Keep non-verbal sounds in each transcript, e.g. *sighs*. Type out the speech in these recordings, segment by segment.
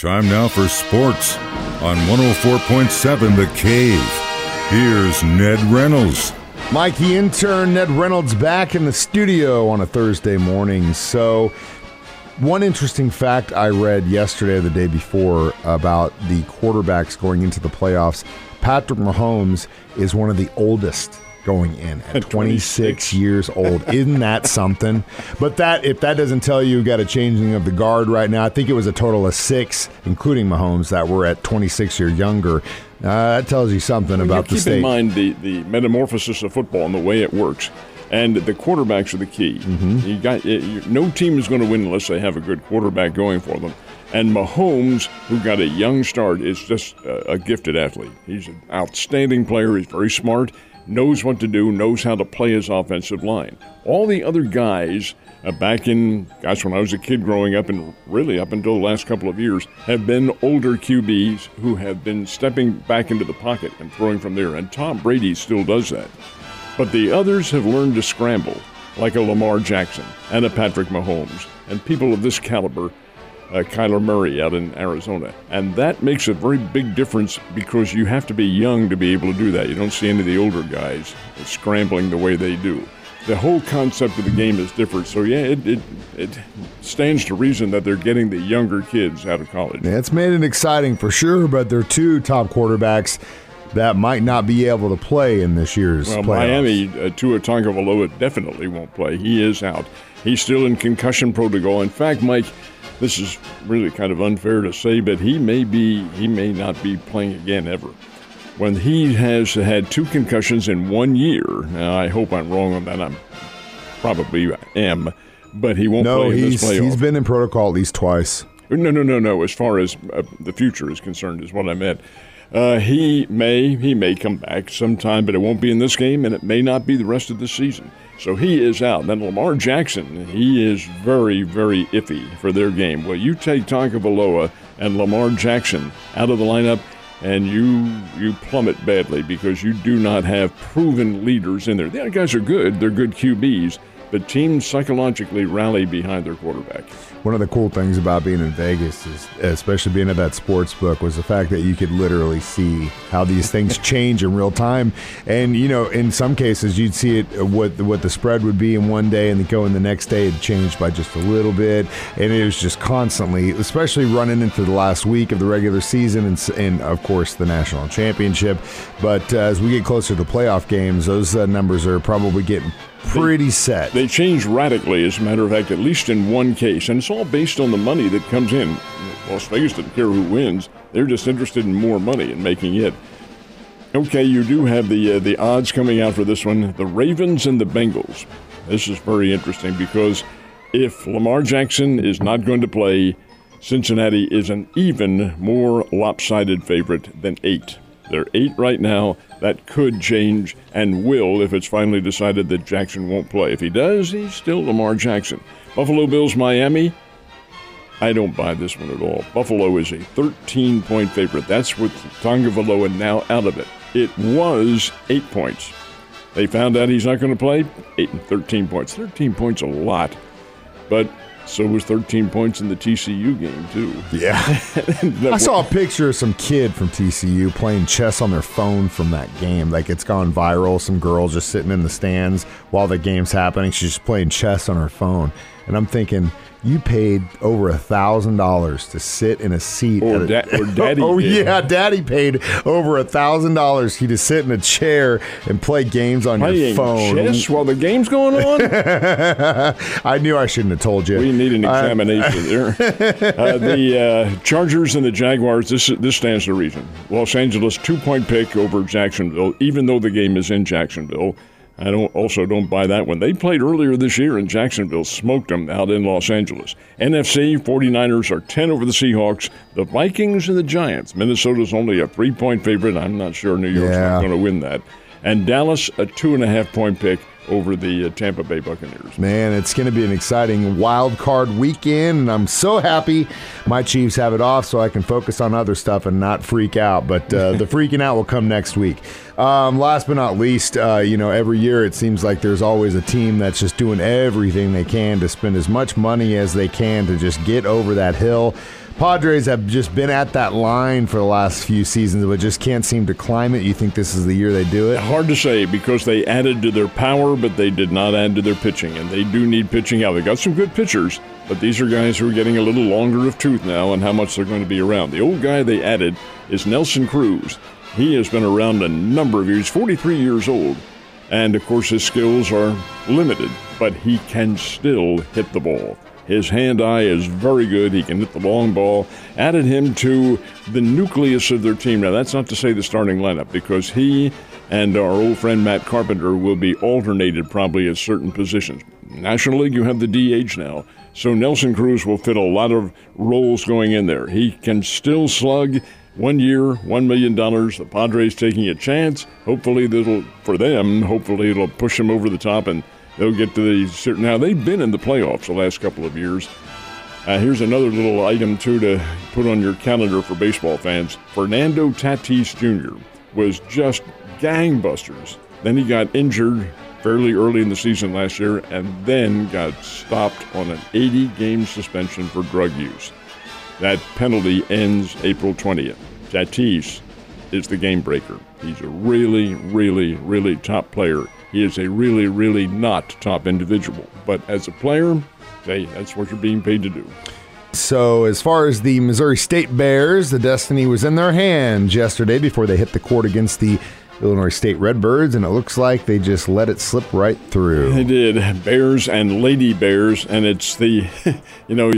Time now for sports on 104.7 The Cave. Here's Ned Reynolds. Mike, the intern, Ned Reynolds, back in the studio on a Thursday morning. So, one interesting fact I read yesterday or the day before about the quarterbacks going into the playoffs Patrick Mahomes is one of the oldest going in *laughs* at 26, 26 years old. Isn't that *laughs* something? But that if that doesn't tell you, you got a changing of the guard right now. I think it was a total of six, including Mahomes, that were at 26 or younger. Uh, that tells you something about the state. Keep in mind the, the metamorphosis of football and the way it works. And the quarterbacks are the key. Mm-hmm. You got you, no team is going to win unless they have a good quarterback going for them. And Mahomes, who got a young start, is just a, a gifted athlete. He's an outstanding player. He's very smart knows what to do, knows how to play his offensive line. All the other guys uh, back in, gosh, when I was a kid growing up, and really up until the last couple of years, have been older QBs who have been stepping back into the pocket and throwing from there. And Tom Brady still does that. But the others have learned to scramble, like a Lamar Jackson and a Patrick Mahomes. And people of this caliber uh, Kyler Murray out in Arizona. And that makes a very big difference because you have to be young to be able to do that. You don't see any of the older guys scrambling the way they do. The whole concept of the game is different. So, yeah, it, it, it stands to reason that they're getting the younger kids out of college. Yeah, it's made it exciting for sure, but there are two top quarterbacks that might not be able to play in this year's well, playoffs. Miami, uh, Tua Tagovailoa definitely won't play. He is out. He's still in concussion protocol. In fact, Mike, this is really kind of unfair to say, but he may be he may not be playing again ever. When he has had two concussions in one year, now I hope I'm wrong on that. I'm probably am, but he won't no, play in he's, this playoff. he's been in protocol at least twice. No, no, no, no. As far as uh, the future is concerned, is what I meant. Uh, he may he may come back sometime, but it won't be in this game, and it may not be the rest of the season. So he is out. Then Lamar Jackson, he is very, very iffy for their game. Well, you take Tagovailoa and Lamar Jackson out of the lineup, and you you plummet badly because you do not have proven leaders in there. The other guys are good; they're good QBs, but teams psychologically rally behind their quarterback. One of the cool things about being in Vegas is, especially being at that sports book, was the fact that you could literally see how these things *laughs* change in real time. And you know, in some cases, you'd see it uh, what what the spread would be in one day, and go in the next day, it changed by just a little bit, and it was just constantly, especially running into the last week of the regular season, and, and of course the national championship. But uh, as we get closer to playoff games, those uh, numbers are probably getting pretty they, set. They change radically, as a matter of fact, at least in one case. And it's all based on the money that comes in. Las Vegas doesn't care who wins, they're just interested in more money and making it. Okay, you do have the uh, the odds coming out for this one. The Ravens and the Bengals. This is very interesting because if Lamar Jackson is not going to play, Cincinnati is an even more lopsided favorite than eight. They're eight right now. That could change and will if it's finally decided that Jackson won't play. If he does, he's still Lamar Jackson. Buffalo Bills, Miami. I don't buy this one at all. Buffalo is a 13 point favorite. That's with Tagovailoa now out of it. It was eight points. They found out he's not going to play. Eight and 13 points. 13 points a lot. But so was 13 points in the TCU game, too. Yeah. *laughs* I saw a picture of some kid from TCU playing chess on their phone from that game. Like it's gone viral. Some girl just sitting in the stands while the game's happening. She's just playing chess on her phone. And I'm thinking, you paid over a thousand dollars to sit in a seat. Or, a, da- or *laughs* daddy. oh did. yeah, daddy paid over a thousand dollars. He to sit in a chair and play games on Playing your phone. chess while the game's going on. *laughs* I knew I shouldn't have told you. We need an examination there. *laughs* Uh, the uh, Chargers and the Jaguars. This this stands to reason. Los Angeles two point pick over Jacksonville, even though the game is in Jacksonville. I don't also don't buy that one. They played earlier this year in Jacksonville, smoked them out in Los Angeles. NFC 49ers are 10 over the Seahawks. The Vikings and the Giants. Minnesota's only a three point favorite. I'm not sure New York's Yeah. not going to win that. And Dallas a two and a half point pick over the uh, Tampa Bay Buccaneers. Man, it's going to be an exciting wild card weekend, and I'm so happy my Chiefs have it off so I can focus on other stuff and not freak out. But uh, the *laughs* freaking out will come next week. Um, last but not least, uh, you know, every year it seems like there's always a team that's just doing everything they can to spend as much money as they can to just get over that hill. Padres have just been at that line for the last few seasons, but just can't seem to climb it. You think this is the year they do it? Hard to say because they added to their power, but they did not add to their pitching, and they do need pitching out. They got some good pitchers, but these are guys who are getting a little longer of tooth now, and how much they're going to be around. The old guy they added is Nelson Cruz. He has been around a number of years, 43 years old, and of course his skills are limited, but he can still hit the ball. His hand eye is very good. He can hit the long ball. Added him to the nucleus of their team. Now, that's not to say the starting lineup, because he and our old friend Matt Carpenter will be alternated probably at certain positions. National League, you have the DH now. So Nelson Cruz will fit a lot of roles going in there. He can still slug. One year, $1 million. The Padres taking a chance. Hopefully, that'll, for them, hopefully it'll push him over the top and they'll get to the. Now, they've been in the playoffs the last couple of years. Uh, here's another little item, too, to put on your calendar for baseball fans. Fernando Tatis Jr. was just gangbusters. Then he got injured fairly early in the season last year and then got stopped on an 80 game suspension for drug use. That penalty ends April 20th. Tatis is the game breaker. He's a really, really, really top player. He is a really, really not top individual. But as a player, hey, that's what you're being paid to do. So, as far as the Missouri State Bears, the destiny was in their hands yesterday before they hit the court against the Illinois State Redbirds, and it looks like they just let it slip right through. They did. Bears and Lady Bears, and it's the, *laughs* you know,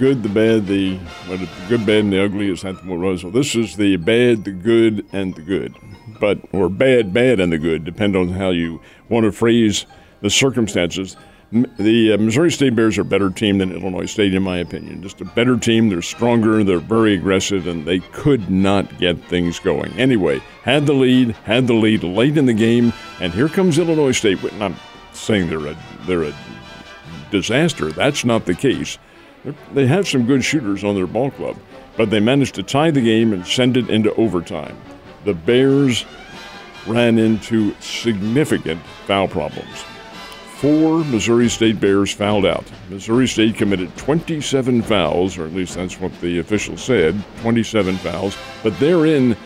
good, the bad, the the good, bad, and the ugly is was. Well, this is the bad, the good, and the good, but or bad, bad, and the good, depend on how you want to phrase the circumstances. The uh, Missouri State Bears are a better team than Illinois State, in my opinion. Just a better team. They're stronger. They're very aggressive, and they could not get things going. Anyway, had the lead, had the lead late in the game, and here comes Illinois State. I'm saying they're a they're a disaster. That's not the case. They have some good shooters on their ball club, but they managed to tie the game and send it into overtime. The Bears ran into significant foul problems. Four Missouri State Bears fouled out. Missouri State committed 27 fouls, or at least that's what the official said 27 fouls. But therein,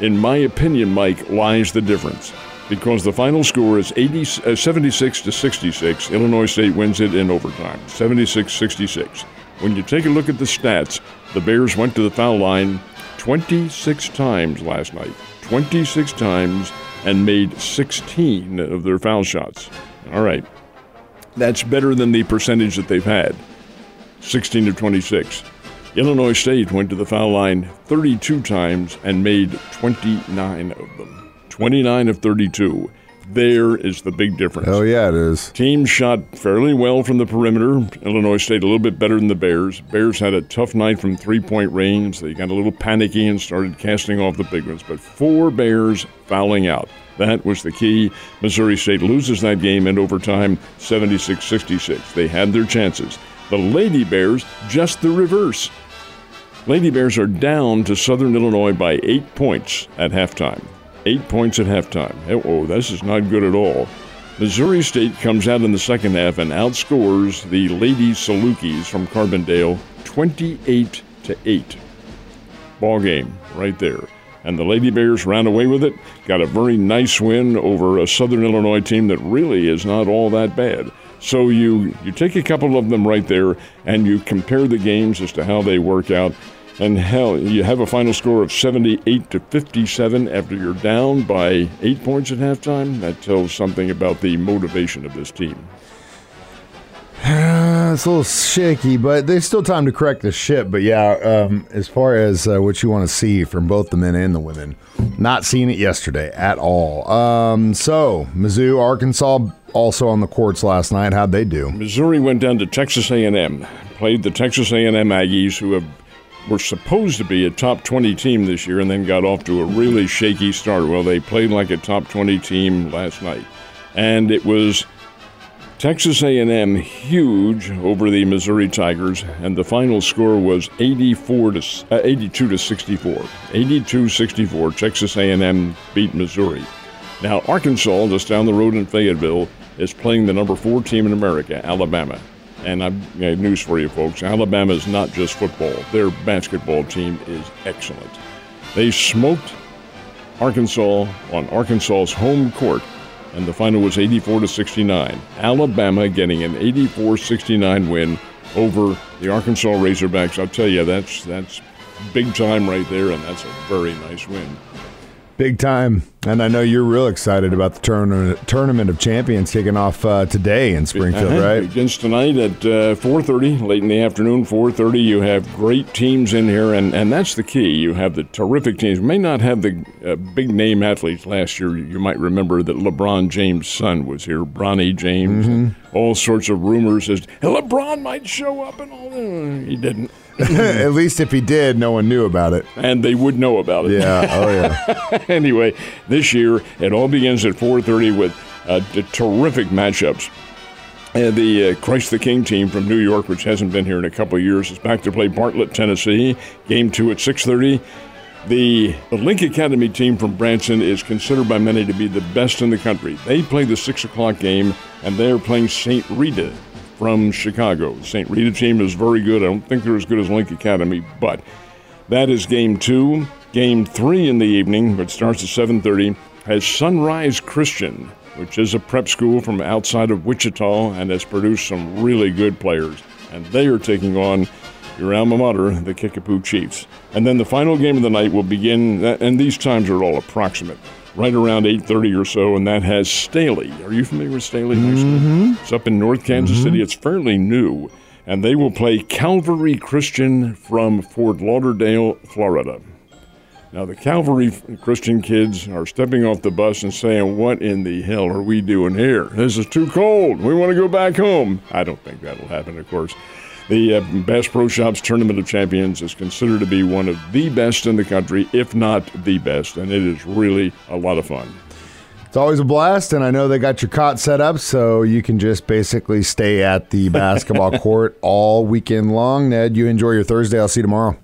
in my opinion, Mike, lies the difference. Because the final score is 80, uh, 76 to 66. Illinois State wins it in overtime, 76 66. When you take a look at the stats, the Bears went to the foul line 26 times last night. 26 times and made 16 of their foul shots. All right. That's better than the percentage that they've had 16 to 26. Illinois State went to the foul line 32 times and made 29 of them. 29 of 32. There is the big difference. Oh, yeah, it is. Team shot fairly well from the perimeter. Illinois State a little bit better than the Bears. Bears had a tough night from three point range. They got a little panicky and started casting off the big ones. But four Bears fouling out. That was the key. Missouri State loses that game in overtime 76 66. They had their chances. The Lady Bears, just the reverse. Lady Bears are down to Southern Illinois by eight points at halftime. Eight points at halftime. Oh, this is not good at all. Missouri State comes out in the second half and outscores the Lady Salukis from Carbondale 28 to 8. Ball game right there. And the Lady Bears ran away with it, got a very nice win over a Southern Illinois team that really is not all that bad. So you, you take a couple of them right there and you compare the games as to how they work out. And hell, you have a final score of 78 to 57 after you're down by eight points at halftime. That tells something about the motivation of this team. *sighs* it's a little shaky, but there's still time to correct the ship. But yeah, um, as far as uh, what you want to see from both the men and the women, not seeing it yesterday at all. Um, so Mizzou, Arkansas, also on the courts last night. How'd they do? Missouri went down to Texas A&M, played the Texas A&M Aggies, who have were supposed to be a top 20 team this year and then got off to a really shaky start. Well, they played like a top 20 team last night. And it was Texas A&M huge over the Missouri Tigers and the final score was 84 to uh, 82 to 64. 82-64 Texas A&M beat Missouri. Now, Arkansas, just down the road in Fayetteville, is playing the number four team in America, Alabama. And I've got news for you, folks. Alabama is not just football, their basketball team is excellent. They smoked Arkansas on Arkansas's home court, and the final was 84 to 69. Alabama getting an 84 69 win over the Arkansas Razorbacks. I'll tell you, that's, that's big time right there, and that's a very nice win. Big time. And I know you're real excited about the tournament, tournament of champions kicking off uh, today in Springfield, Uh-huh. right? Begins tonight at uh, 4:30, late in the afternoon. 4:30. You have great teams in here, and, and that's the key. You have the terrific teams. You may not have the uh, big name athletes. Last year, you might remember that LeBron James' son was here, Bronny James. Mm-hmm. All sorts of rumors as LeBron might show up, and all. that. He didn't, *laughs* At least if he did, no one knew about it. and they would know about it. Yeah. Oh, yeah. *laughs* anyway, this year it all begins at 4:30 with uh, terrific matchups. And the uh, Christ the King team from New York, which hasn't been here in a couple of years, is back to play Bartlett, Tennessee. Game two at 6:30. The, the Link Academy team from Branson is considered by many to be the best in the country. They play the six o'clock game, and they are playing St. Rita from Chicago. St. Rita team is very good. I don't think they're as good as Link Academy, but that is game two. Game three in the evening, which starts at 7:30, has Sunrise Christian, which is a prep school from outside of Wichita and has produced some really good players. And they are taking on your alma mater, the Kickapoo Chiefs. And then the final game of the night will begin, and these times are all approximate, right around 8.30 or so, and that has Staley. Are you familiar with Staley High School? Mm-hmm. It's up in North Kansas mm-hmm. City. It's fairly new. And they will play Calvary Christian from Fort Lauderdale, Florida. Now, the Calvary Christian kids are stepping off the bus and saying, What in the hell are we doing here? This is too cold. We want to go back home. I don't think that'll happen, of course. The uh, Bass Pro Shops Tournament of Champions is considered to be one of the best in the country, if not the best, and it is really a lot of fun. It's always a blast, and I know they got your cot set up, so you can just basically stay at the basketball *laughs* court all weekend long. Ned, you enjoy your Thursday. I'll see you tomorrow.